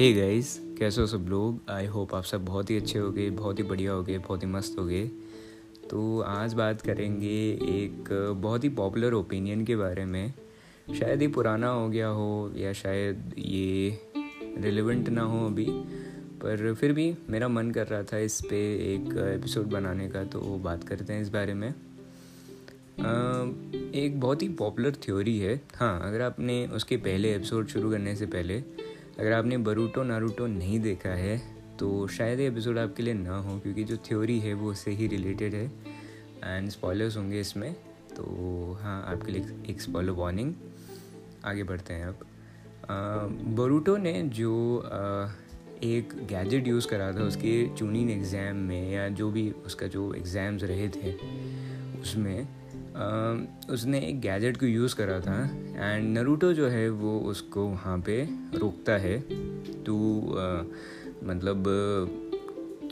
Hey guys कैसे हो सब लोग? आई होप आप सब बहुत ही अच्छे हो गए बहुत ही बढ़िया हो गए बहुत ही मस्त हो गए तो आज बात करेंगे एक बहुत ही पॉपुलर ओपिनियन के बारे में। शायद ये पुराना हो गया हो, या शायद ये रिलेवेंट ना हो अभी, पर फिर भी मेरा मन कर रहा था इस पर एक एपिसोड बनाने का तो बात करते हैं इस बारे में। एक बहुत ही पॉपुलर थ्योरी है। हाँ अगर आपने उसके पहले एपिसोड शुरू करने से पहले अगर आपने बरूटो नारूटो नहीं देखा है तो शायद ये एपिसोड आपके लिए ना हो क्योंकि जो थ्योरी है वो उससे ही रिलेटेड है। एंड स्पॉयलर्स होंगे इसमें तो हाँ आपके लिए एक स्पॉयलर वार्निंग आगे बढ़ते हैं अब बरूटो ने जो आ, एक गैजेट यूज़ करा था उसके चूनिंग एग्ज़ाम में या जो भी उसका जो एग्ज़ाम्स रहे थे उसमें उसने एक गैजेट को यूज़ करा था एंड नरूटो जो है वो उसको वहाँ पे रोकता है। तो मतलब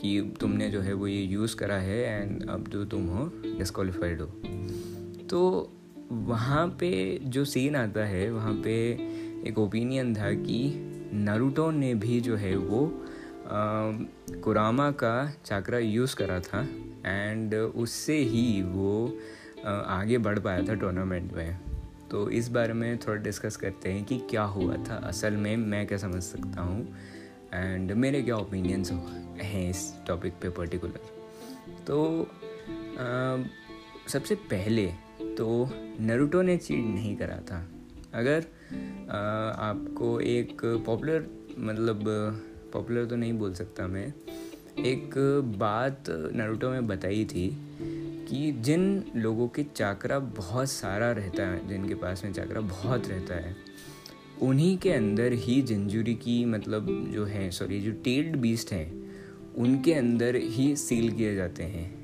कि तुमने जो है वो ये यूज़ करा है एंड अब जो तुम हो डिस्कॉलीफाइड हो। तो वहाँ पे जो सीन आता है, वहाँ पे एक ओपिनियन था कि नरूटो ने भी जो है वो कुरामा का चाकरा यूज़ करा था एंड उससे ही वो आगे बढ़ पाया था टूर्नामेंट में। तो इस बारे में थोड़ा डिस्कस करते हैं कि क्या हुआ था असल में मैं क्या समझ सकता हूँ एंड मेरे क्या ओपिनियंस हैं इस टॉपिक पे पर्टिकुलर तो आ, सबसे पहले तो नरूटो ने चीट नहीं करा था। अगर आ, आपको एक पॉपुलर मतलब पॉपुलर तो नहीं बोल सकता मैं एक बात नरूटो में बताई थी कि जिन लोगों के चाकरा बहुत सारा रहता है, जिनके पास में चाकरा बहुत रहता है, उन्हीं के अंदर ही जंजूरी की मतलब जो है सॉरी जो टेल्ड बीस्ट हैं, उनके अंदर ही सील किए जाते हैं।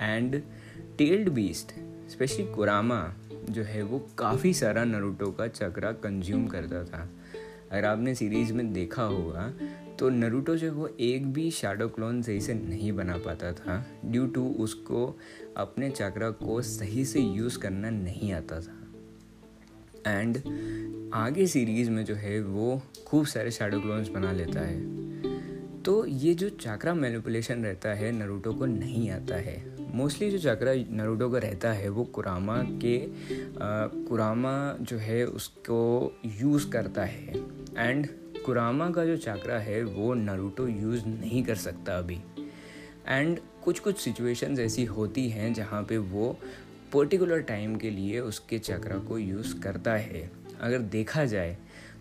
एंड टेल्ड बीस्ट स्पेशली कुरामा जो है, वो काफ़ी सारा नरूटो का चक्रा कंज्यूम करता था। अगर आपने सीरीज़ में देखा होगा तो नरूटो जो है वो एक भी शेडो क्लोन सही से नहीं बना पाता था ड्यू टू उसको अपने चक्रा को सही से यूज़ करना नहीं आता था। एंड आगे सीरीज़ में जो है वो खूब सारे शेडो क्लोन्स बना लेता है। तो ये जो चक्रा मैनिपुलेशन रहता है नरूटो को नहीं आता है। मोस्टली जो चक्रा नरूटो का रहता है वो कुरामा के आ, कुरामा जो है उसको यूज़ करता है। एंड कुरामा का जो चक्रा है, वो नरूटो यूज़ नहीं कर सकता अभी। एंड कुछ कुछ सिचुएशंस ऐसी होती हैं जहाँ पे वो पर्टिकुलर टाइम के लिए उसके चक्रा को यूज़ करता है। अगर देखा जाए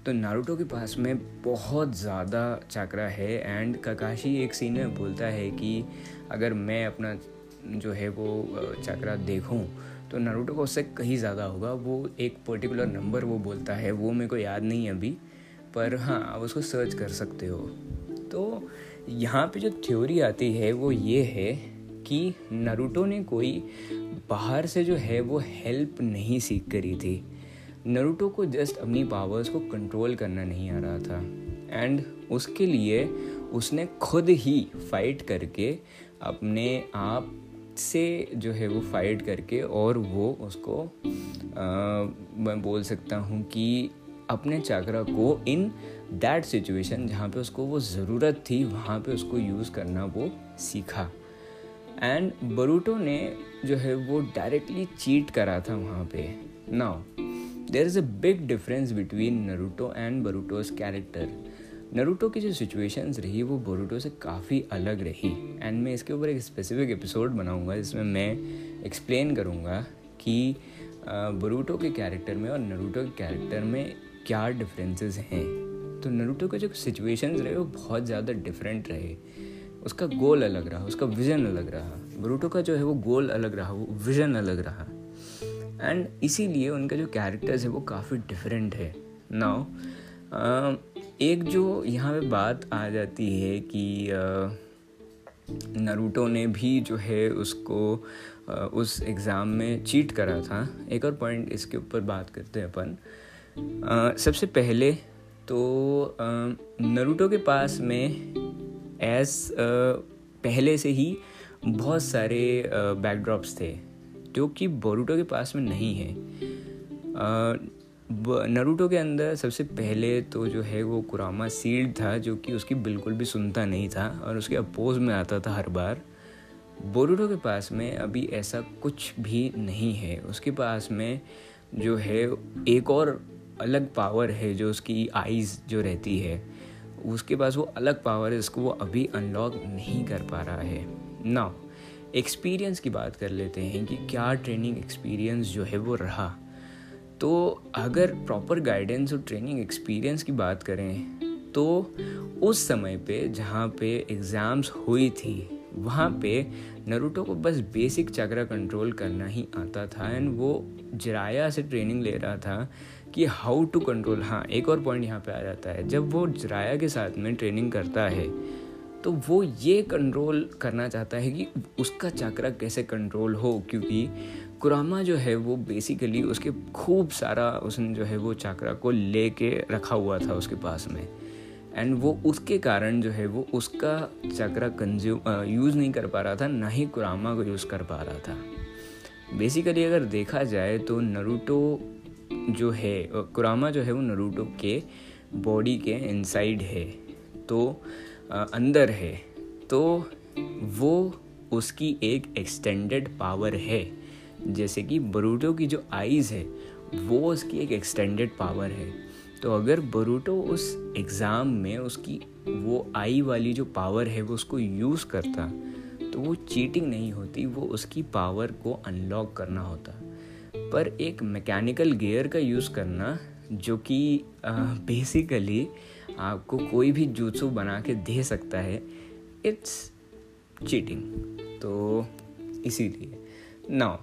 तो नारुतो के पास में बहुत ज़्यादा चक्रा है एंड ककाशी एक सीन में बोलता है कि अगर मैं अपना जो है वो चक्रा देखूँ तो नारुतो को उससे कहीं ज़्यादा होगा। वो एक पर्टिकुलर नंबर वो बोलता है, वो मेरे को याद नहीं अभी। पर हाँ आप उसको सर्च कर सकते हो। तो यहाँ पे जो थ्योरी आती है वो ये है कि नरूटो ने कोई बाहर से जो है वो हेल्प नहीं सीख करी थी। नरूटो को जस्ट अपनी पावर्स को कंट्रोल करना नहीं आ रहा था। एंड उसके लिए उसने खुद ही फाइट करके अपने आप से जो है वो फाइट करके और वो उसको आ, मैं बोल सकता हूँ कि अपने चाकरा को इन दैट सिचुएशन जहाँ पे उसको वो ज़रूरत थी, वहाँ पे उसको यूज़ करना वो सीखा। एंड बरूटो ने जो है वो डायरेक्टली चीट करा था वहाँ पे। Now there is a big difference between Naruto and Boruto's character Naruto की जो सिचुएशंस रही, वो बोरूटो से काफ़ी अलग रही। एंड मैं इसके ऊपर एक स्पेसिफिक एपिसोड बनाऊँगा, जिसमें मैं एक्सप्लेन करूँगा कि बरूटो के कैरेक्टर में और नरूटो के कैरेक्टर में क्या डिफरेंसेस हैं? तो नरूटो के जो सिचुएशंस रहे, वो बहुत ज़्यादा डिफरेंट रहे। उसका गोल अलग रहा, उसका विज़न अलग रहा। बरूटो का जो है, वो गोल अलग रहा, वो विज़न अलग रहा। एंड इसीलिए उनका जो कैरेक्टर्स है, वो काफ़ी डिफरेंट है। नाउ एक जो यहाँ पे बात आ जाती है कि नरूटो ने भी जो है, उसको उस एग्ज़ाम में चीट करा था। एक और पॉइंट इसके ऊपर बात करते हैं अपन। सबसे पहले तो नरूटो के पास में एस पहले से ही बहुत सारे बैकड्रॉप्स थे, जो कि बोरूटो के पास में नहीं है। नरूटो के अंदर सबसे पहले तो जो है वो कुरामा सील्ड था, जो कि उसकी बिल्कुल भी सुनता नहीं था और उसके अपोज में आता था हर बार। बोरूटो के पास में अभी ऐसा कुछ भी नहीं है। उसके पास में जो है एक और अलग पावर है जो उसकी आइज़ जो रहती है, उसके पास वो अलग पावर है जिसको वो अभी अनलॉक नहीं कर पा रहा है। ना एक्सपीरियंस की बात कर लेते हैं कि क्या ट्रेनिंग एक्सपीरियंस जो है वो रहा। तो अगर प्रॉपर गाइडेंस और ट्रेनिंग एक्सपीरियंस की बात करें तो उस समय पे जहाँ पे एग्ज़ाम्स हुई थी वहाँ पे नरूटो को बस बेसिक चक्रा कंट्रोल करना ही आता था एंड वो जराया से ट्रेनिंग ले रहा था कि हाउ टू कंट्रोल हाँ एक और पॉइंट यहाँ पे आ जाता है। जब वो जराया के साथ में ट्रेनिंग करता है तो वो ये कंट्रोल करना चाहता है कि उसका चक्रा कैसे कंट्रोल हो, क्योंकि कुरामा जो है वो बेसिकली उसके खूब सारा उसने जो है वो चक्रा को ले रखा हुआ था उसके पास में। एंड वो उसके कारण जो है वो उसका चक्रा कंज्यूम यूज़ नहीं कर पा रहा था ना ही कुरामा को यूज़ कर पा रहा था। बेसिकली अगर देखा जाए तो नरूटो जो है कुरामा जो है वो नरूटो के बॉडी के इनसाइड है। तो आ, अंदर है। तो वो उसकी एक एक्सटेंडेड पावर है। जैसे कि बरूटो की जो आइज़ है वो उसकी एक एक्सटेंडेड पावर है। तो अगर बरूटो उस एग्ज़ाम में उसकी वो आई वाली जो पावर है वो उसको यूज़ करता तो वो चीटिंग नहीं होती, वो उसकी पावर को अनलॉक करना होता। पर एक मैकेनिकल गियर का यूज़ करना, जो कि बेसिकली आपको कोई भी जूसू बना के दे सकता है, इट्स चीटिंग। तो इसीलिए। नाउ,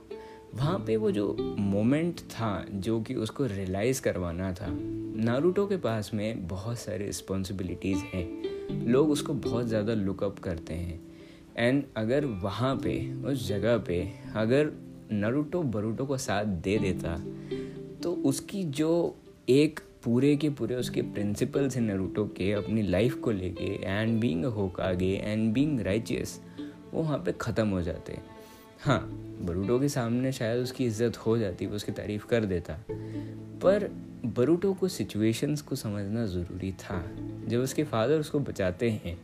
वहाँ पे वो जो मोमेंट था, जो कि उसको रियलाइज़ करवाना था नारूटो के पास में बहुत सारे रिस्पॉन्सिबिलिटीज़ हैं। लोग उसको बहुत ज़्यादा लुकअप करते हैं। एंड अगर वहाँ पे, उस जगह पे अगर नारूटो बरूटो को साथ दे देता तो उसकी जो एक पूरे के पूरे उसके प्रिंसिपल्स हैं नरूटो के अपनी लाइफ को लेके and being Hokage and being righteous वो वहाँ पे ख़त्म हो जाते। हाँ बरूटो के सामने शायद उसकी इज़्ज़त हो जाती, वो उसकी तारीफ़ कर देता। पर बरूटो को सिचुएशंस को समझना ज़रूरी था। जब उसके फादर उसको बचाते हैं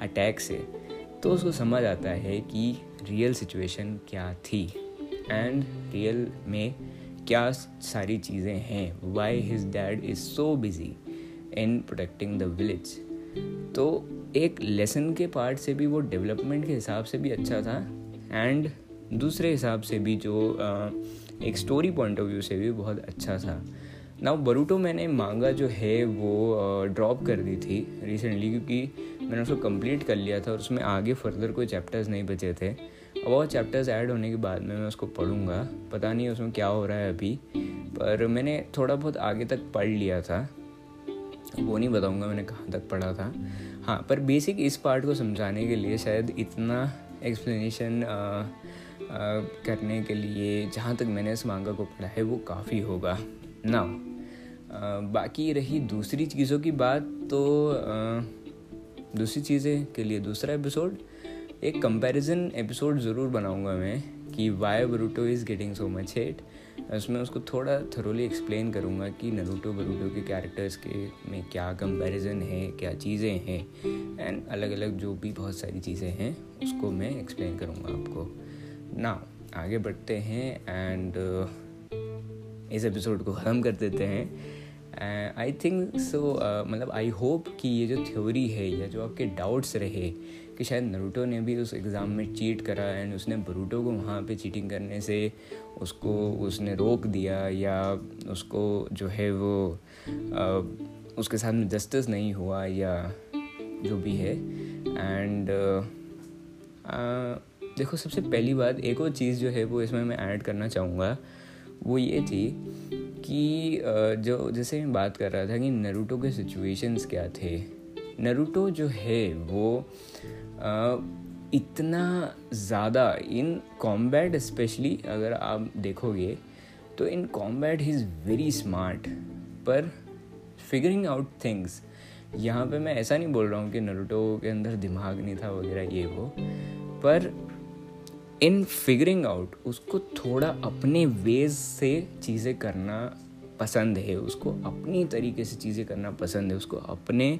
अटैक से तो उसको समझ आता है कि रियल सिचुएशन क्या थी। एंड रियल में क्या सारी चीज़ें हैं। Why his dad is so busy in protecting the village तो एक लेसन के पार्ट से भी, वो डेवलपमेंट के हिसाब से भी अच्छा था। एंड दूसरे हिसाब से भी जो एक स्टोरी पॉइंट ऑफ़ व्यू से भी बहुत अच्छा था। ना बरूटो मैंने मांगा जो है वो ड्रॉप कर दी थी रिसेंटली क्योंकि मैंने उसको कंप्लीट कर लिया था और उसमें आगे फर्दर कोई चैप्टर्स नहीं बचे थे। अब वो चैप्टर्स ऐड होने के बाद में मैं उसको पढ़ूँगा। पता नहीं उसमें क्या हो रहा है अभी, पर मैंने थोड़ा बहुत आगे तक पढ़ लिया था। वो नहीं बताऊँगा मैंने कहाँ तक पढ़ा था। हाँ पर बेसिक इस पार्ट को समझाने के लिए शायद इतना एक्सप्लेनेशन करने के लिए जहाँ तक मैंने इस मांगा को पढ़ा है वो काफ़ी होगा। ना बाकी रही दूसरी चीज़ों की बात तो दूसरी चीज़ें के लिए दूसरा एपिसोड एक कंपैरिजन एपिसोड ज़रूर बनाऊँगा मैं कि why Boruto is getting so much hate उसमें उसको थोड़ा थरोली एक्सप्लेन करूँगा कि नरूटो बरूटो के कैरेक्टर्स के में क्या कंपैरिजन है, क्या चीज़ें हैं। एंड अलग अलग जो भी बहुत सारी चीज़ें हैं, उसको मैं एक्सप्लेन करूँगा आपको। ना आगे बढ़ते हैं एंड इस एपिसोड को ख़त्म कर देते हैं। आई थिंक सो मतलब आई होप कि ये जो थ्योरी है या जो आपके डाउट्स रहे कि शायद नरूटो ने भी उस एग्ज़ाम में चीट करा एंड उसने बरूटो को वहाँ पे चीटिंग करने से उसको उसने रोक दिया या उसको जो है वो uh, उसके साथ में जस्टिस नहीं हुआ या जो भी है. एंड uh, uh, देखो सबसे पहली बात एक और चीज़ जो है वो इसमें मैं ऐड करना चाहूँगा वो ये थी कि जो, जैसे मैं बात कर रहा था कि नरूटो के सिचुएशंस क्या थे? नरूटो जो है, वो इतना ज़्यादा इन कॉम्बैट स्पेशली अगर आप देखोगे तो in combat he is very smart पर फिगरिंग आउट थिंग्स यहाँ पे मैं ऐसा नहीं बोल रहा हूँ कि नरूटो के अंदर दिमाग नहीं था वगैरह, ये वो, पर इन फिगरिंग आउट उसको थोड़ा अपने वेज से चीज़ें करना पसंद है, उसको अपनी तरीके से चीज़ें करना पसंद है, उसको अपने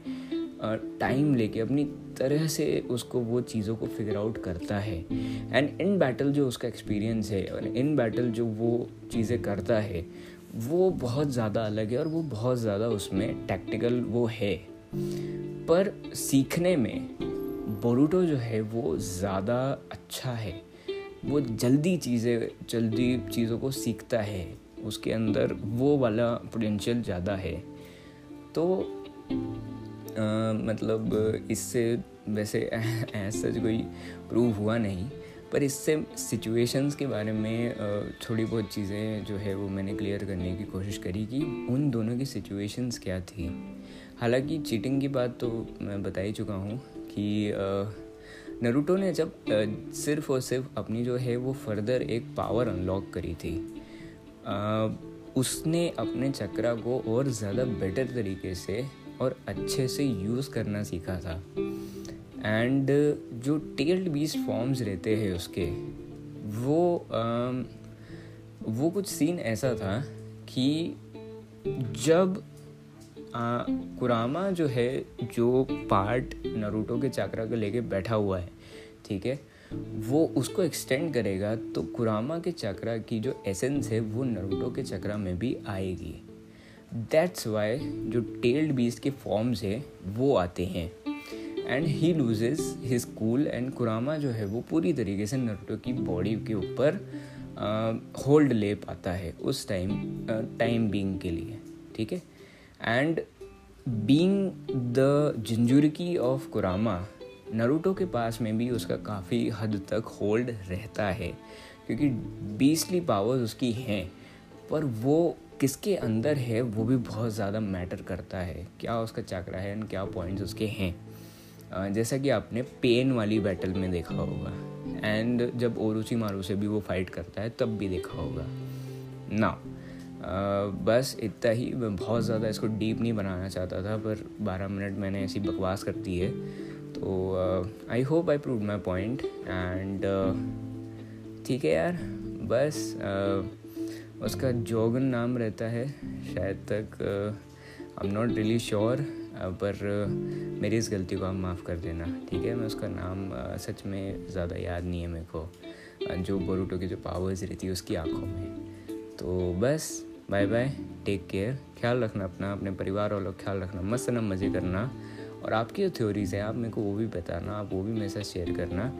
टाइम लेके, अपनी तरह से उसको वो चीज़ों को फिगर आउट करता है। एंड इन बैटल जो उसका एक्सपीरियंस है और इन बैटल जो वो चीज़ें करता है, वो बहुत ज़्यादा अलग है और वो बहुत ज़्यादा उसमें टैक्टिकल वो है। पर सीखने में बोरूटो जो है वो ज़्यादा अच्छा है। वो जल्दी चीज़ें जल्दी चीज़ों को सीखता है। उसके अंदर वो वाला पोटेंशियल ज़्यादा है। तो आ, मतलब इससे वैसे ऐसा कोई प्रूव हुआ नहीं पर इससे सिचुएशंस के बारे में थोड़ी बहुत चीज़ें जो है वो मैंने क्लियर करने की कोशिश करी कि उन दोनों की सिचुएशंस क्या थी। हालाँकि चीटिंग की बात तो मैं बता ही चुका हूँ कि नरूटो ने जब सिर्फ़ और सिर्फ़ अपनी जो है वो फर्दर एक पावर अनलॉक करी थी उसने अपने चक्रा को और ज़्यादा बेटर तरीके से और अच्छे से यूज़ करना सीखा था। एंड जो टेल्ड बीस फॉर्म्स रहते हैं उसके, वो वो कुछ सीन ऐसा था कि जब आ, कुरामा जो है जो पार्ट नरूटो के चक्रा को लेके बैठा हुआ है ठीक है? वो उसको एक्सटेंड करेगा तो कुरामा के चक्रा की जो एसेंस है वो नरूटो के चक्रा में भी आएगी। दैट्स वाई जो टेल्ड बीस के फॉर्म्स है वो आते हैं। And he loses his cool and Kurama जो है वो पूरी तरीके से नरूटो की बॉडी के ऊपर होल्ड ले पाता है उस टाइम टाइम बींग के लिए ठीक है? And being the jinchuriki of Kurama Naruto के पास में भी उसका काफ़ी हद तक होल्ड रहता है, क्योंकि बीसली पावर्स उसकी हैं, पर वो किसके अंदर है, वो भी बहुत ज़्यादा मैटर करता है। क्या उसका चक्रा है एंड क्या पॉइंट्स उसके हैं। जैसा कि आपने पेन वाली बैटल में देखा होगा एंड जब ओरुचि मारू से भी वो फाइट करता है, तब भी देखा होगा। ना बस इतना ही मैं बहुत ज़्यादा इसको डीप नहीं बनाना चाहता था पर 12 मिनट मैंने ऐसी बकवास कर दी है। तो I hope I prove my point and ठीक है यार बस uh, उसका जोगन नाम रहता है शायद तक I am not really sure पर uh, मेरी इस गलती को आप माफ़ कर देना ठीक है? मैं उसका नाम uh, सच में ज़्यादा याद नहीं है मेरे को जो बोरूटो की जो पावर्स रहती है उसकी आँखों में। तो बस बाय बाय टेक केयर ख्याल रखना अपना, अपने परिवार वालों का ख्याल रखना, मस्त ना मज़े करना। और आपकी जो थ्योरीज़ हैं, आप मेरे को वो भी बताना, आप वो भी मेरे साथ शेयर करना,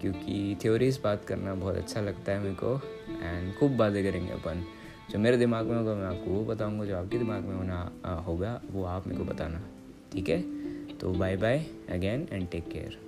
क्योंकि थ्योरीज बात करना बहुत अच्छा लगता है मेरे को एंड खूब बातें करेंगे अपन। जो मेरे दिमाग में होगा, मैं आपको वो बताऊँगा, जो आपके दिमाग में होना होगा, वो आप मेरे को बताना। ठीक है? तो bye bye again and take care